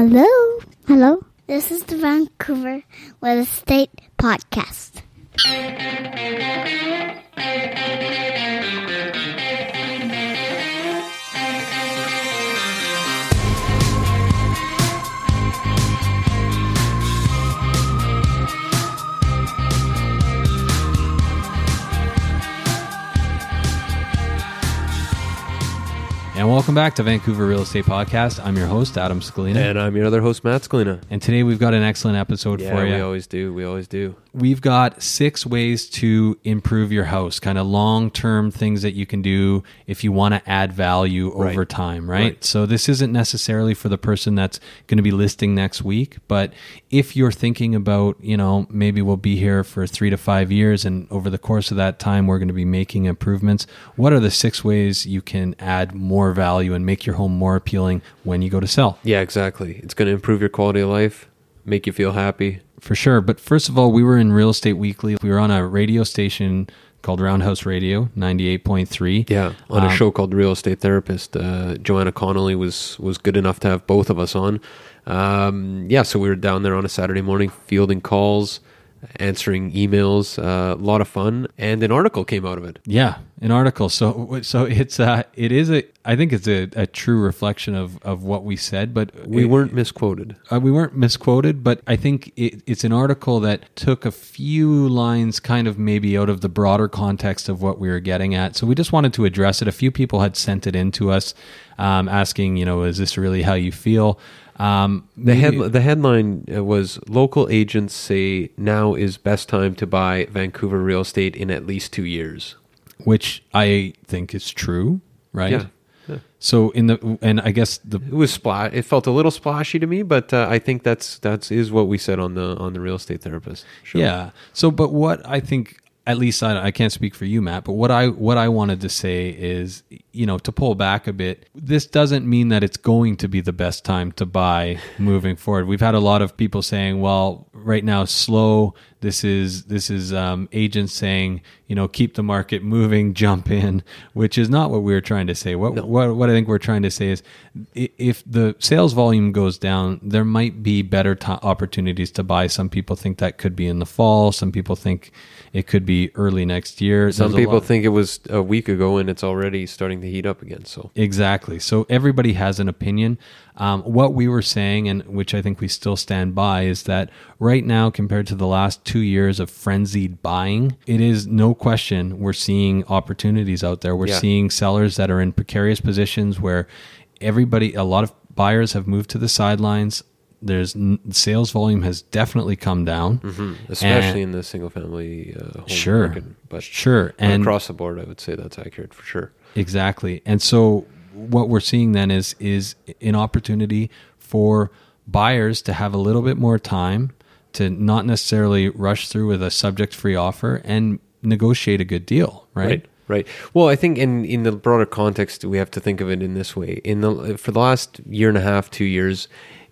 Hello? Hello? This is the Vancouver Real Estate Podcast. And welcome back to Vancouver Real Estate Podcast. I'm your host, Adam Scalina. And I'm your other host, Matt Scalina. And today we've got an excellent episode Yeah, for you. we always do. We always do. We've got six ways to improve your house, kind of long term things that you can do if you want to add value Right. over time, right? Right. So, this isn't necessarily for the person that's going to be listing next week, but if you're thinking about, you know, maybe we'll be here for three to five years, and over the course of that time, we're going to be making improvements, what are the six ways you can add more value and make your home more appealing when you go to sell? Yeah, exactly. It's going to improve your quality of life, make you feel happy. For sure. But first of all, we were in Real Estate Weekly. We were on a radio station called Roundhouse Radio, 98.3. Yeah, on Um, a show called Real Estate Therapist. Uh, Joanna Connolly was was good enough to have both of us on. Um, yeah, so we were down there on a Saturday morning, fielding calls, answering emails. Uh, a lot of fun, and an article came out of it. Yeah, an article. So so it's uh it is a I think it's a, a true reflection of of what we said, but We it- weren't misquoted. uh, we weren't misquoted, but I think it, it's an article that took a few lines kind of maybe out of the broader context of what we were getting at. So we just wanted to address it. A few people had sent it in to us um, asking, you know, is this really how you feel? Um, The head the headline uh, was local agents say now is best time to buy Vancouver real estate in at least two years. which I think is true, right? Yeah. Yeah. So in the and I guess the It was splat. It felt a little splashy to me, but uh, I think that's that's is what we said on the on the real estate therapist. show. yeah. So but what I think at least I, I can't speak for you, Matt, but what I what I wanted to say is, you know, to pull back a bit. This doesn't mean that it's going to be the best time to buy moving forward. We've had a lot of people saying, "Well, right now slow. This is this is um, agents saying, you know, keep the market moving, jump in," which is not what we are trying to say. What what what I think we're trying to say is, if the sales volume goes down, there might be better to opportunities to buy. Some people think that could be in the fall. Some people think it could be early next year. Some There's people think it was a week ago, and it's already starting to heat up again. So Exactly. So everybody has an opinion. Um, what we were saying, and which I think we still stand by, is that right now, compared to the last two years of frenzied buying, it is no question we're seeing opportunities out there. We're Yeah. seeing sellers that are in precarious positions where everybody, a lot of buyers have moved to the sidelines. There's sales volume has definitely come down, especially in the single family uh, home Sure. market, but Sure. and And- across the board, I would say that's accurate for sure. Exactly. And so what we're seeing then is is an opportunity for buyers to have a little bit more time to not necessarily rush through with a subject free offer and negotiate a good deal, right? Right. Right. Well, I think in in the broader context, we have to think of it in this way. In the for the last year and a half, two years,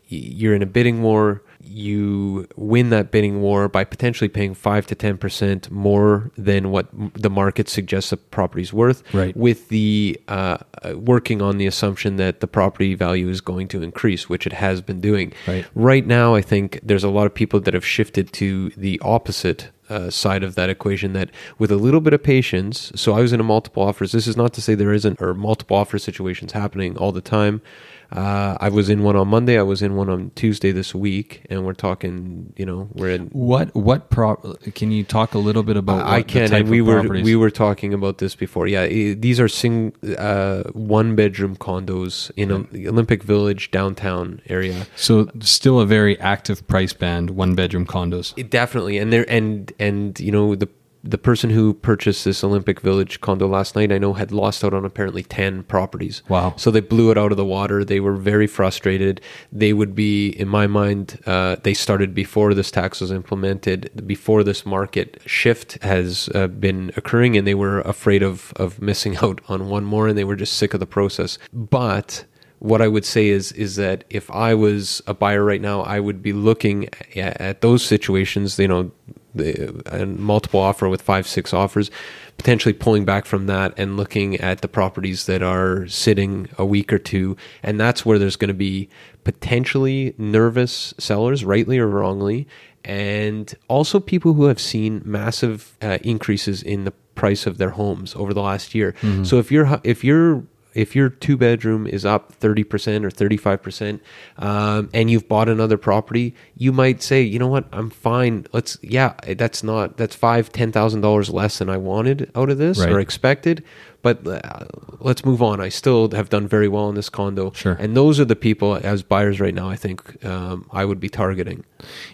you're in a bidding war. You win that bidding war by potentially paying five to ten percent more than what the market suggests a property's worth. Right. With the uh, uh, working on the assumption that the property value is going to increase, which it has been doing. Right. Right now, I think there's a lot of people that have shifted to the opposite uh, side of that equation. That with a little bit of patience. So I was in a multiple offers. This is not to say there isn't or multiple offer situations happening all the time. Uh, I was in one on Monday. I was in one on Tuesday this week, and we're talking. You know, we're in. What what prop can you talk a little bit about I can, and we were properties- we were talking about this before. Yeah, i- these are sing uh, one bedroom condos in a, Olympic Village downtown area. so still a very active price band, one bedroom condos. It definitely, and there and and you know the the person who purchased this Olympic Village condo last night, I know, had lost out on apparently ten properties. Wow. So they blew it out of the water. They were very frustrated. They would be, in my mind, uh, they started before this tax was implemented, before this market shift has uh, been occurring, and they were afraid of of missing out on one more, and they were just sick of the process. But what I would say is is that if I was a buyer right now, I would be looking at, at those situations. You know, the a multiple offer with five six offers, potentially pulling back from that and looking at the properties that are sitting a week or two, and that's where there's going to be potentially nervous sellers, rightly or wrongly, and also people who have seen massive uh, increases in the price of their homes over the last year. So if you're if you're if your two bedroom is up 30% or 35% um, and you've bought another property you might say you know what i'm fine let's yeah that's not that's five ten thousand dollars less than i wanted out of this Right. or expected but uh, let's move on i still have done very well in this condo Sure. and those are the people as buyers right now i think um, i would be targeting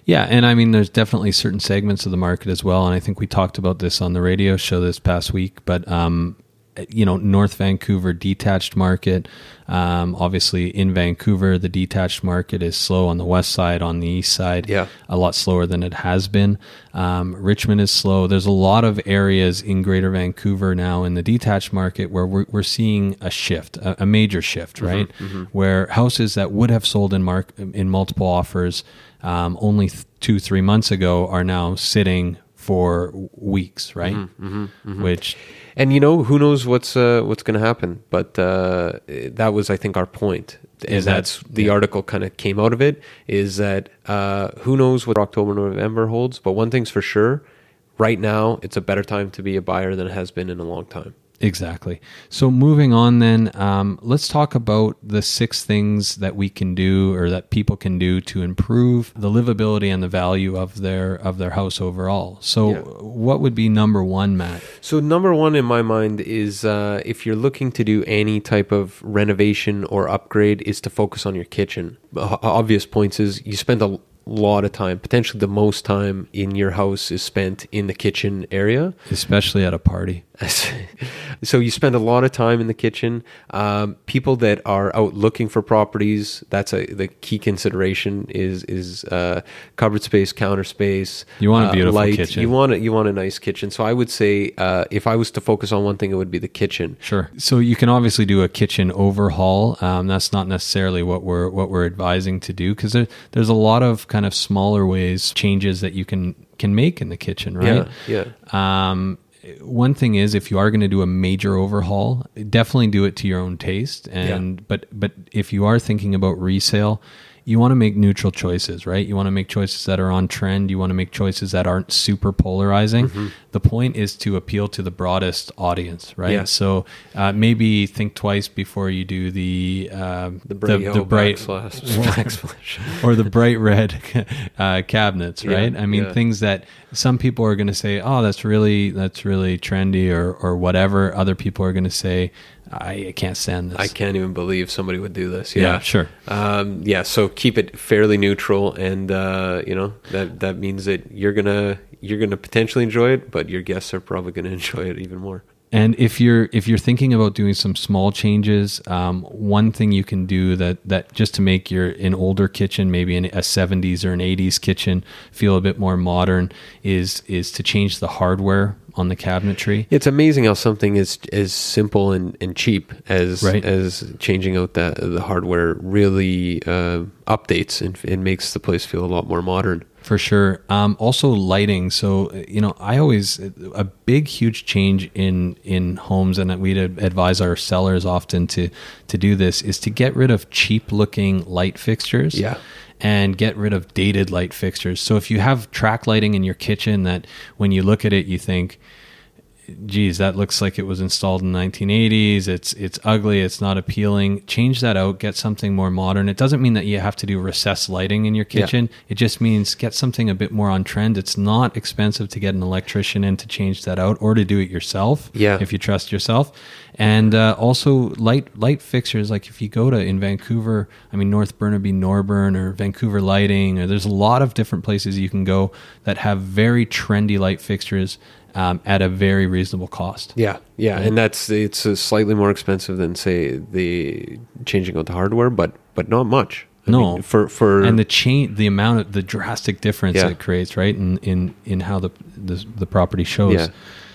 Yeah, and I mean, there's definitely certain segments of the market as well, and I think we talked about this on the radio show this past week. But um, you know, North Vancouver detached market. Um, obviously, in Vancouver, the detached market is slow on the west side. On the east side, Yeah. a lot slower than it has been. Um, Richmond is slow. There's a lot of areas in Greater Vancouver now in the detached market where we're, we're seeing a shift, a, a major shift, right? Where houses that would have sold in mark in multiple offers um, only th- two three months ago are now sitting for weeks, right? Which and you know who knows what's uh, what's going to happen. But uh, that was i think our point. And Is that- that's the yeah. article kind of came out of it is that uh, who knows what october november holds. But one thing's for sure right now it's a better time to be a buyer than it has been in a long time Exactly. So moving on, then um, let's talk about the six things that we can do or that people can do to improve the livability and the value of their of their house overall. So, Yeah. what would be number one, Matt? So number one in my mind is uh, if you're looking to do any type of renovation or upgrade, is to focus on your kitchen. Obvious points is you spend a lot of time, potentially the most time in your house is spent in the kitchen area. Especially at a party. so you spend a lot of time in the kitchen. Um, people that are out looking for properties, that's a the key consideration is is uh, cupboard space, counter space. You want a uh, beautiful light. kitchen. You want a, you want a nice kitchen. So I would say uh, if I was to focus on one thing, it would be the kitchen. Sure. So you can obviously do a kitchen overhaul. Um, that's not necessarily what we're what we're advising to do because there, there's a lot of kind of smaller ways changes that you can can make in the kitchen, right? Yeah, Um, one thing is if you are going to do a major overhaul, definitely do it to your own taste. And but but if you are thinking about resale, you want to make neutral choices, right? You want to make choices that are on trend. You want to make choices that aren't super polarizing. Mm-hmm. The point is to appeal to the broadest audience, right? Yeah. So uh, maybe think twice before you do the um, The bright yellow bright backsplash, or the bright red uh, cabinets, Yeah, right? I mean, yeah. things that some people are going to say, "Oh, that's really that's really trendy," or or whatever. Other people are going to say, I, "I can't stand this." I can't even believe somebody would do this. Yeah, Yeah, sure. Um, yeah, so keep it fairly neutral, and uh, you know that that means that you're gonna you're gonna potentially enjoy it, but your guests are probably gonna enjoy it even more. And if you're if you're thinking about doing some small changes, um, one thing you can do that that just to make your an older kitchen, maybe an, a 70s or an 80s kitchen, feel a bit more modern, is is to change the hardware on the cabinetry. It's amazing how something is as simple and, and cheap as Right. as changing out the the hardware really uh, updates and it makes the place feel a lot more modern. For sure. Um, also, lighting. So, you know, I always a big, huge change in in homes, and we'd advise our sellers often to to do this is to get rid of cheap looking light fixtures. Yeah. And get rid of dated light fixtures. So if you have track lighting in your kitchen that when you look at it, you think, geez, that looks like it was installed in the 1980s. It's it's ugly. It's not appealing. Change that out. Get something more modern. It doesn't mean that you have to do recessed lighting in your Yeah. kitchen. It just means get something a bit more on trend. It's not expensive to get an electrician in to change that out or to do it yourself. Yeah. if you trust yourself. And uh, also light light fixtures. Like if you go to in Vancouver, I mean North Burnaby, Norburn, or Vancouver Lighting, or there's a lot of different places you can go that have very trendy light fixtures um, at a very reasonable cost. Yeah, yeah, and that's it's uh, slightly more expensive than say the changing out the hardware, but but not much. I No. mean, for for and the change, the amount of the drastic difference Yeah. it creates, right, in in in how the the, the property shows. Yeah.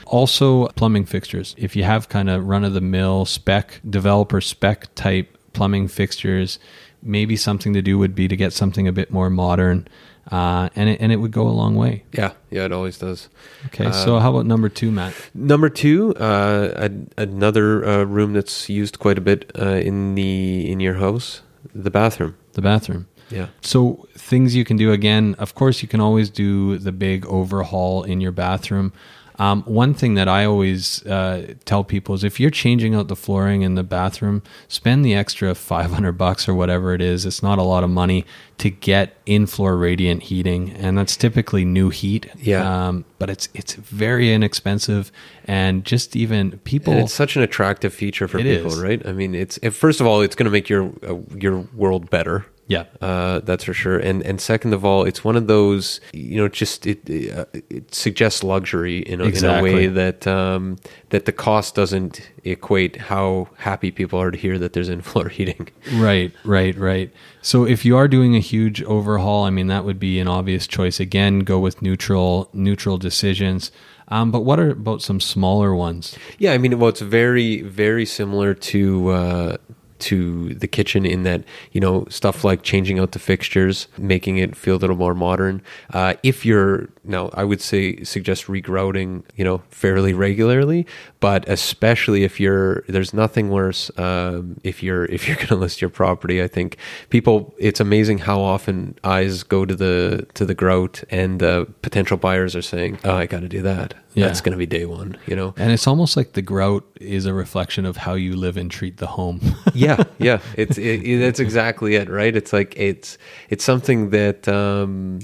Also, plumbing fixtures. If you have kind of run of the mill spec developer spec type plumbing fixtures, maybe something to do would be to get something a bit more modern, uh, and it, and it would go a long way. Yeah, yeah, it always does. Okay, so how about number two, Matt? Number two, uh, an- another uh, room that's used quite a bit uh, in the in your house, the bathroom. The bathroom. Yeah. So things you can do again. Of course, you can always do the big overhaul in your bathroom. Um, one thing that I always uh, tell people is if you're changing out the flooring in the bathroom, spend the extra 500 bucks or whatever it is. It's not a lot of money to get in floor radiant heating, and that's typically new heat. Yeah. Um, but it's it's very inexpensive, and just even people. And it's such an attractive feature for people, is. right? I mean, it's first of all, it's going to make your uh, your world better. Yeah. uh, that's for sure. And and second of all, it's one of those you know just it uh, it suggests luxury in a, in a way that um, that the cost doesn't equate how happy people are to hear that there's in floor heating. Right, right, right. So if you are doing a huge overhaul, I mean that would be an obvious choice. Again, go with neutral neutral decisions. Um, but what are about some smaller ones? Yeah, I mean, well, it's very, very similar to uh, to the kitchen in that you know stuff like changing out the fixtures, making it feel a little more modern. Uh, if you're now, I would say suggest regrouting, you know, fairly regularly, but especially if you're there's nothing worse um, if you're if you're going to list your property. I think people, it's amazing how often eyes go to the to the grout and uh, potential buyers are saying, "Oh, I got to do that." Yeah. That's going to be day one, you know. And it's almost like the grout is a reflection of how you live and treat the home. yeah yeah it's it, it, that's exactly it right it's like it's it's something that um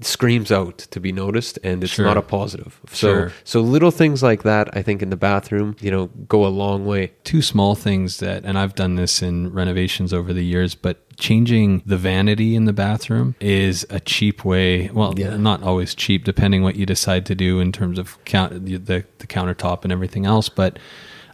screams out to be noticed and it's Sure. not a positive so Sure. so little things like that i think in the bathroom you know go a long way Two small things that, and I've done this in renovations over the years, but changing the vanity in the bathroom is a cheap way. Well, Yeah. not always cheap, depending what you decide to do in terms of count the, the, the countertop and everything else. But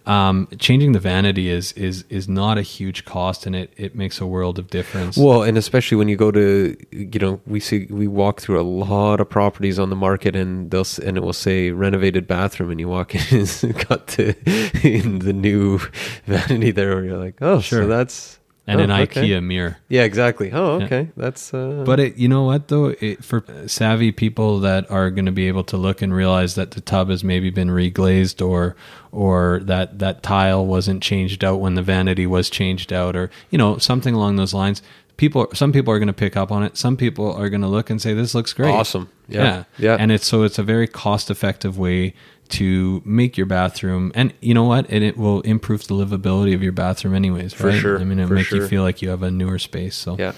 um, changing the vanity is is is not a huge cost, and it it makes a world of difference. well and especially when you go to you know we see we walk through a lot of properties on the market and they'll and it will say renovated bathroom and you walk in it's got the in the new vanity there where you're like oh Sure. so that's and oh, an okay. IKEA mirror. yeah exactly oh Yeah. okay that's uh But it, you know what though, it, for savvy people that are going to be able to look and realize that the tub has maybe been reglazed or or that that tile wasn't changed out when the vanity was changed out or you know something along those lines. People, some people are going to pick up on it. Some people are going to look and say, "This looks great, Awesome. Yeah. Yeah. And it's so it's a very cost effective way to make your bathroom, and you know what, and it will improve the livability of your bathroom, anyways. right? For sure, I mean, it for make you feel like you have a newer space. So Yeah.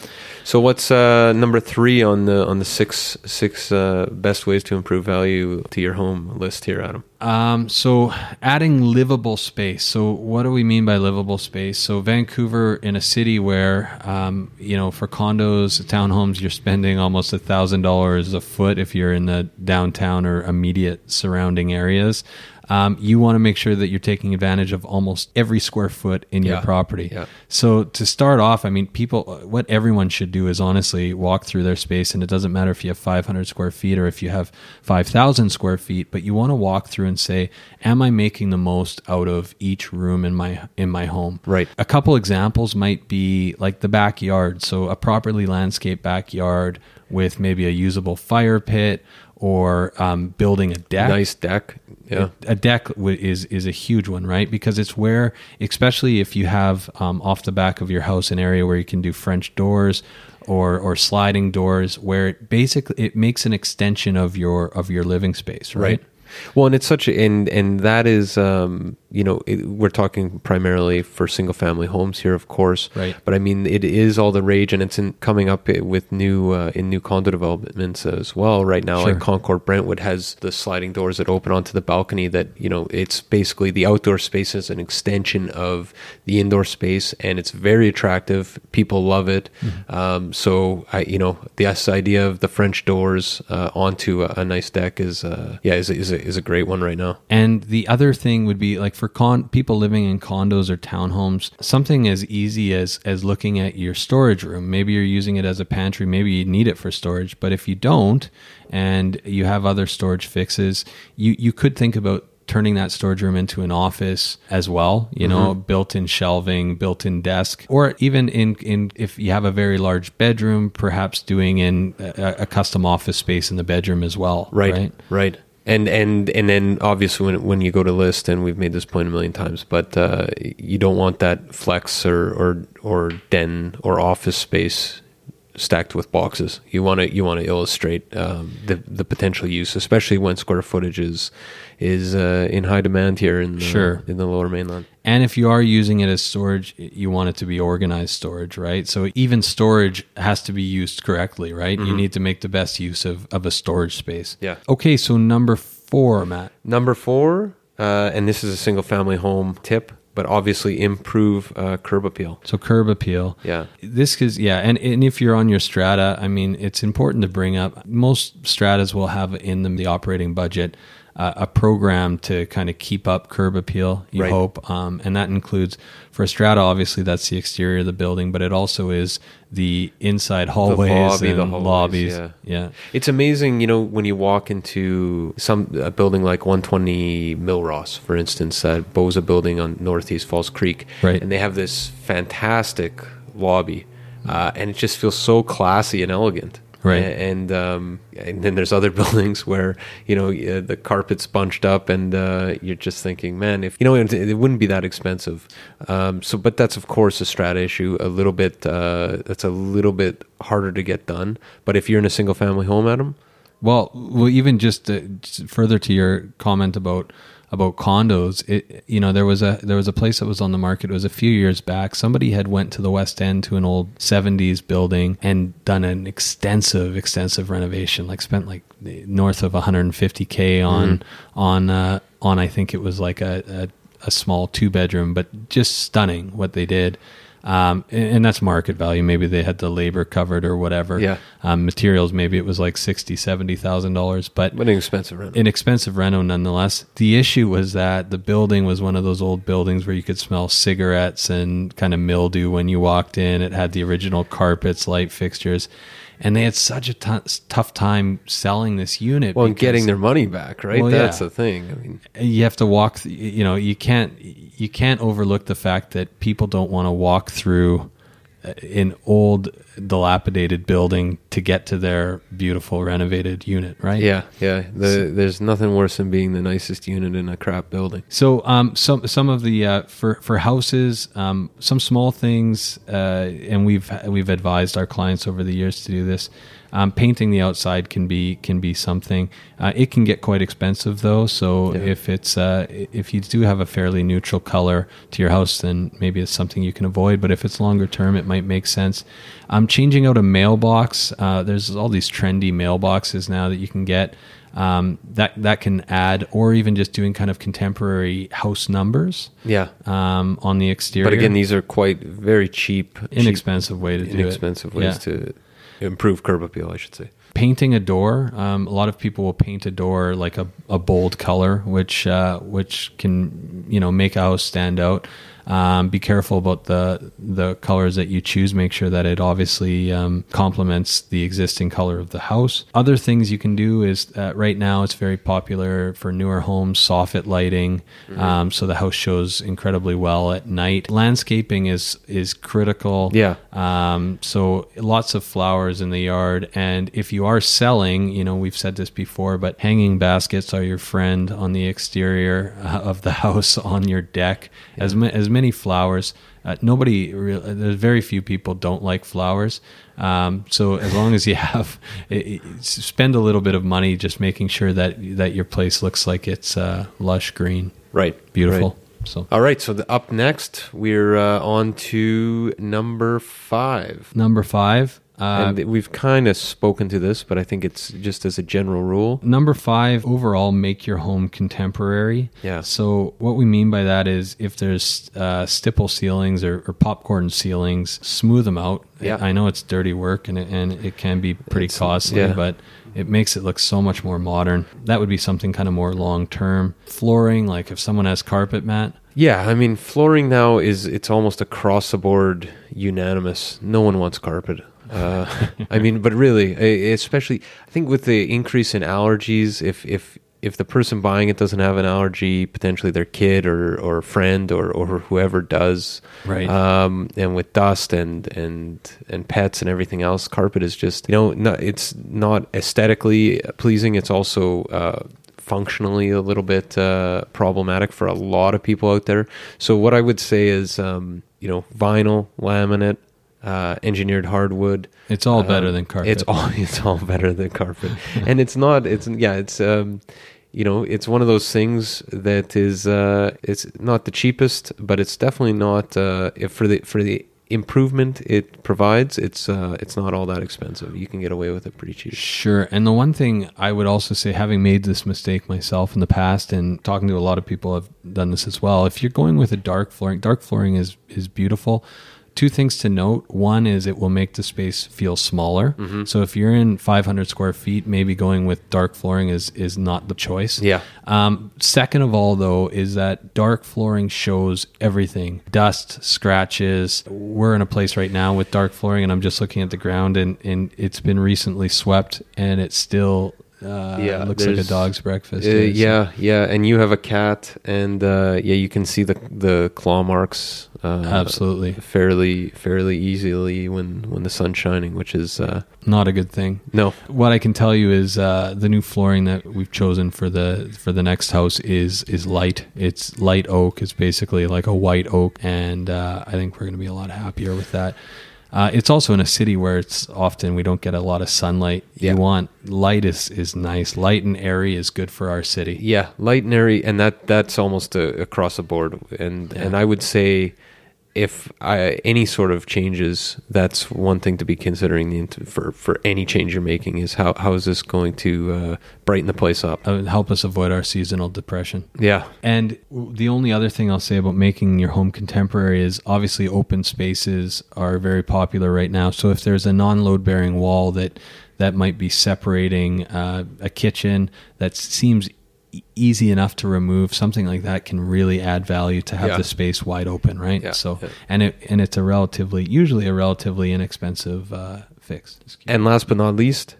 So what's uh, number three on the on the six six uh, best ways to improve value to your home list here, Adam? Um, so adding livable space. So what do we mean by livable space? So Vancouver, in a city where, um, you know, for condos, townhomes, you're spending almost a thousand dollars a foot if you're in the downtown or immediate surrounding areas. Um, you want to make sure that you're taking advantage of almost every square foot in your property. Yeah. So to start off, I mean, people, what everyone should do is honestly walk through their space, and it doesn't matter if you have 500 square feet or if you have 5,000 square feet, but you want to walk through and say, "Am I making the most out of each room in my in my home?" Right. A couple examples might be like the backyard, so a properly landscaped backyard with maybe a usable fire pit or um, building a deck Nice deck. Yeah. a deck w- is is a huge one, right? Because it's where, especially if you have um, off the back of your house an area where you can do French doors or or sliding doors, where it basically it makes an extension of your of your living space, right? Well, and it's such a, and and that is um, you know it, we're talking primarily for single family homes here, of course. Right. But I mean, it is all the rage, and it's in, coming up with new uh, in new condo developments as well. Right now, Sure. like Concord Brentwood has the sliding doors that open onto the balcony. That you know, it's basically the outdoor space is an extension of the indoor space, and it's very attractive. People love it. Mm-hmm. Um, so I, you know, this idea of the French doors uh, onto a, a nice deck is, uh, yeah, is is a, is a great one right now. And the other thing would be like for con- people living in condos or townhomes, something as easy as as looking at your storage room. Maybe you're using it as a pantry, maybe you need it for storage, but if you don't and you have other storage fixes, you you could think about turning that storage room into an office as well. You know, mm-hmm. built-in shelving, built-in desk, or even in in if you have a very large bedroom, perhaps doing in a, a custom office space in the bedroom as well. right Right. right, And and and then obviously when when you go to list, and we've made this point a million times, but uh, you don't want that flex or or or den or office space stacked with boxes. You want to you want to illustrate um, the the potential use, especially when square footage is is uh, in high demand here in the, Sure. in the Lower Mainland. And if you are using it as storage, you want it to be organized storage, right? So even storage has to be used correctly, right? You need to make the best use of, of a storage space. Yeah. Okay, so number four, Matt. Number four, uh, and this is a single family home tip, but obviously improve uh, curb appeal. So curb appeal. Yeah. This is yeah, and, and if you're on your strata, I mean, it's important to bring up. Most stratas will have in them the operating budget uh, a program to kind of keep up curb appeal. You Right. hope, um, and that includes for a strata. Obviously, that's the exterior of the building, but it also is the inside hallways lobby, and the hallways, lobbies. yeah. yeah. It's amazing, you know, when you walk into some a building like 120 Milross, for instance, uh, Bosa building on Northeast False Creek, Right. and they have this fantastic lobby, uh, and it just feels so classy and elegant. Right. And um, and then there's other buildings where you know the carpet's bunched up, and uh, you're just thinking, man, if you know, it, it wouldn't be that expensive. Um, so, but that's of course a strata issue, a little bit. Uh, that's a little bit harder to get done. But if you're in a single family home, Adam, Well, well, even just, uh, just further to your comment about about condos, it you know there was a there was a place that was on the market. It was a few years back. Somebody had went to the West End to an old '70s building and done an extensive extensive renovation. Like spent like north of 150k on on uh, on I think it was like a, a a small two bedroom, but just stunning what they did. Um, and, and that's market value. Maybe they had the labor covered or whatever. Yeah. Um, materials, maybe it was like sixty, seventy thousand dollars, but an expensive rent. an expensive reno nonetheless. The issue was that the building was one of those old buildings where you could smell cigarettes and kind of mildew when you walked in. It had the original carpets, light fixtures, and they had such a t- tough time selling this unit. well, and getting their money back, right? Well, That's yeah. the thing. I mean, you have to walk th- you know you can't you can't overlook the fact that people don't want to walk through an old dilapidated building to get to their beautiful renovated unit right yeah, yeah. The, there's nothing worse than being the nicest unit in a crap building. so um, some some of the uh, for for houses, um, some small things, uh, and we've we've advised our clients over the years to do this. Um, painting the outside can be can be something. Uh, it can get quite expensive though. So Yeah. if it's uh, if you do have a fairly neutral color to your house, then maybe it's something you can avoid. But if it's longer term, it might make sense. Um, changing out a mailbox. Uh, there's all these trendy mailboxes now that you can get um, that that can add, or even just doing kind of contemporary house numbers Yeah. um, on the exterior. But again, these are quite very cheap, cheap inexpensive way to do it. inexpensive ways Yeah. to improve curb appeal, I should say. painting a door. Um, a lot of people will paint a door like a, a bold color, which uh, which can you know make a house stand out. Um, be careful about the the colors that you choose. Make sure that it obviously um, complements the existing color of the house. Other things you can do is uh, right now it's very popular for newer homes soffit lighting, um, so the house shows incredibly well at night. Landscaping is is critical. Yeah. Um, so lots of flowers in the yard, and if you are selling, you know we've said this before, but hanging baskets are your friend on the exterior uh, of the house on your deck. As ma- as many flowers, uh, nobody. Re- there's very few people don't like flowers. Um, so as long as you have, it, it- spend a little bit of money just making sure that that your place looks like it's uh, lush green, Right. beautiful. Right. So All right. So the, up next, we're uh, on to number five. number five. Uh, and we've kind of spoken to this, but I think it's just as a general rule. Number five, overall, make your home contemporary. Yeah. So, what we mean by that is if there's uh, stipple ceilings or, or popcorn ceilings, smooth them out. Yeah. I know it's dirty work and it, and it can be pretty It's- costly, yeah. but it makes it look so much more modern. That would be something kind of more long term. Flooring, like if someone has carpet mat, Yeah, I mean, flooring now is it's almost across the board unanimous. No one wants carpet. Uh, I mean, but really, especially I think with the increase in allergies, if if if the person buying it doesn't have an allergy, potentially their kid or or friend or or whoever does, Right. Um, and with dust and and and pets and everything else, carpet is just you know not, it's not aesthetically pleasing. It's also uh, functionally a little bit uh, problematic for a lot of people out there. So what I would say is, um, you know, vinyl, laminate, uh, engineered hardwood. It's all better Um, than carpet. It's all it's all better than carpet, and it's not. It's yeah. It's um, you know, it's one of those things that is uh, it's not the cheapest, but it's definitely not uh, if for the for the improvement it provides. It's uh, it's not all that expensive. You can get away with it pretty cheap. Sure. And the one thing I would also say, having made this mistake myself in the past and talking to a lot of people have done this as well, if you're going with a dark flooring, dark flooring is, is beautiful. Two things to note. One is it will make the space feel smaller. Mm-hmm. So if you're in 500 square feet, maybe going with dark flooring is, is not the choice. Yeah. Um, second of all, though, is that dark flooring shows everything dust, scratches. We're in a place right now with dark flooring, and I'm just looking at the ground, and, and it's been recently swept, and it still uh, Yeah, looks like a dog's breakfast. Uh, is. yeah, yeah, and you have a cat, and uh, yeah, you can see the the claw marks. Uh, Absolutely. fairly fairly easily when when the sun's shining, which is uh, Not a good thing. no, What I can tell you is uh, the new flooring that we've chosen for the for the next house is is light. It's light oak. It's basically like a white oak, and uh, I think we're going to be a lot happier with that. Uh, it's also in a city where it's often we don't get a lot of sunlight. Yeah. You want light is is nice. Light and airy is good for our city. Yeah, light and airy, and that that's almost uh across the board. And and I would say, if I, any sort of changes, that's one thing to be considering for for any change you're making is how how is this going to uh, brighten the place up? Uh, help us avoid our seasonal depression. Yeah, And the only other thing I'll say about making your home contemporary is obviously open spaces are very popular right now. So if there's a non-load bearing wall that that might be separating uh, a kitchen that seems easy enough to remove, something like that can really add value to have Yeah. the space wide open, right? Yeah, So yeah. and it and it's a relatively usually a relatively inexpensive uh, fix. And last but not least,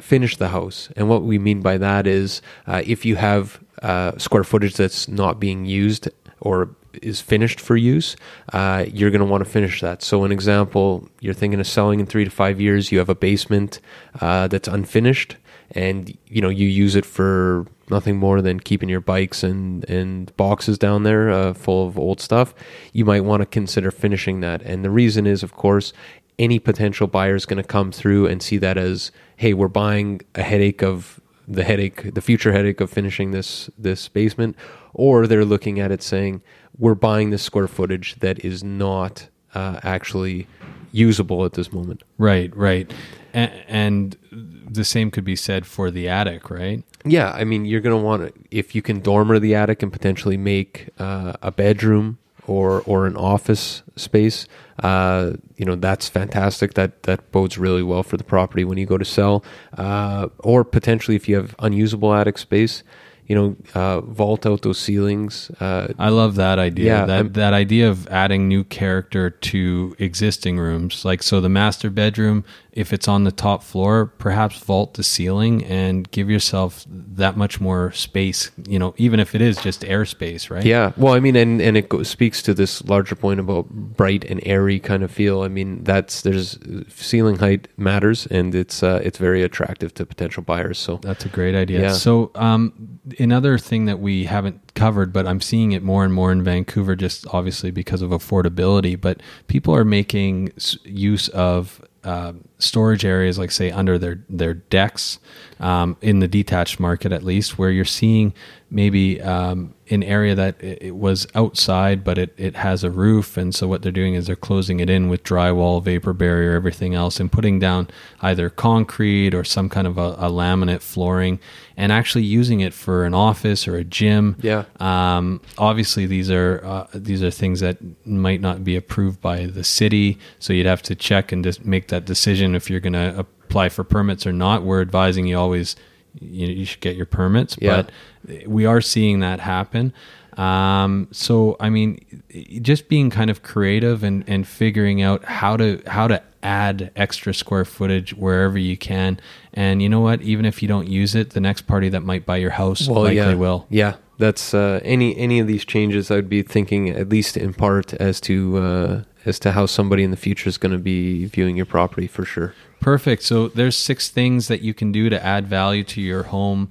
finish the house. And what we mean by that is uh, if you have uh, square footage that's not being used or is finished for use, uh, you're going to want to finish that. So, an example, you're thinking of selling in three to five years. You have a basement uh, that's unfinished, and you know you use it for nothing more than keeping your bikes and and boxes down there uh, full of old stuff. You might want to consider finishing that. And the reason is, of course, any potential buyer is going to come through and see that as, hey, we're buying a headache of the headache, the future headache of finishing this this basement, or they're looking at it saying, we're buying this square footage that is not uh, actually usable at this moment. Right, right. And, and the same could be said for the attic, right? Yeah, I mean, you're going to want to if you can dormer the attic and potentially make uh, a bedroom or or an office space. Uh, you know, that's fantastic. That that bodes really well for the property when you go to sell. Uh, or potentially, if you have unusable attic space, you know, uh, vault out those ceilings. Uh, I love that idea. Yeah, that I'm- that idea of adding new character to existing rooms. Like so the master bedroom, if it's on the top floor, perhaps vault the ceiling and give yourself that much more space, you know, even if it is just airspace, right? Yeah, well, I mean, and and it speaks to this larger point about bright and airy kind of feel. I mean, that's there's ceiling height matters, and it's uh, it's very attractive to potential buyers. So That's a great idea. Yeah. So, um, another thing that we haven't covered, but I'm seeing it more and more in Vancouver, just obviously because of affordability. But people are making use of uh, storage areas, like say under their their decks, um, in the detached market at least, where you're seeing maybe um, an area that it, it was outside, but it, it has a roof, and so what they're doing is they're closing it in with drywall, vapor barrier, everything else, and putting down either concrete or some kind of a, a laminate flooring, and actually using it for an office or a gym. Yeah. Um, obviously, these are uh, these are things that might not be approved by the city, so you'd have to check and just make that decision if you're going to apply for permits or not. We're advising you always you, you should get your permits, Yeah. but we are seeing that happen. Um, so I mean, just being kind of creative and, and figuring out how to how to add extra square footage wherever you can. And you know what? Even if you don't use it, the next party that might buy your house likely yeah, will. Yeah, that's uh, any any of these changes. I'd be thinking at least in part as to uh, as to how somebody in the future is going to be viewing your property for sure. Perfect. So there's six things that you can do to add value to your home.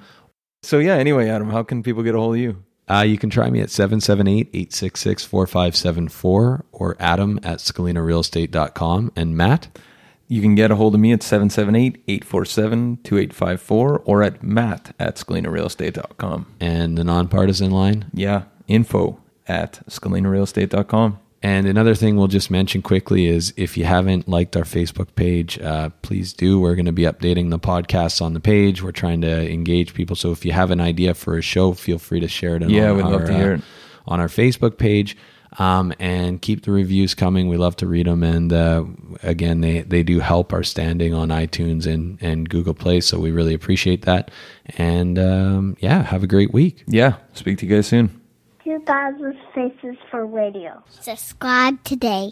So yeah. Anyway, Adam, how can people get a hold of you? Uh, you can try me at 778-866-4574 or adam at scalinarealestate.com. And Matt? You can get a hold of me at 778-847-2854 or at matt at scalinarealestate.com. And the nonpartisan line? Yeah, info at scalinarealestate.com. And another thing we'll just mention quickly is if you haven't liked our Facebook page, uh, please do. We're going to be updating the podcasts on the page. We're trying to engage people. So if you have an idea for a show, feel free to share it. Yeah, on we'd our, love to hear uh, it. on our Facebook page. Um, and keep the reviews coming. We love to read them. And uh, again, they, they do help our standing on iTunes and, and Google Play. So we really appreciate that. And um, yeah, have a great week. Yeah, speak to you guys soon. 2000 Faces for Radio. Subscribe today.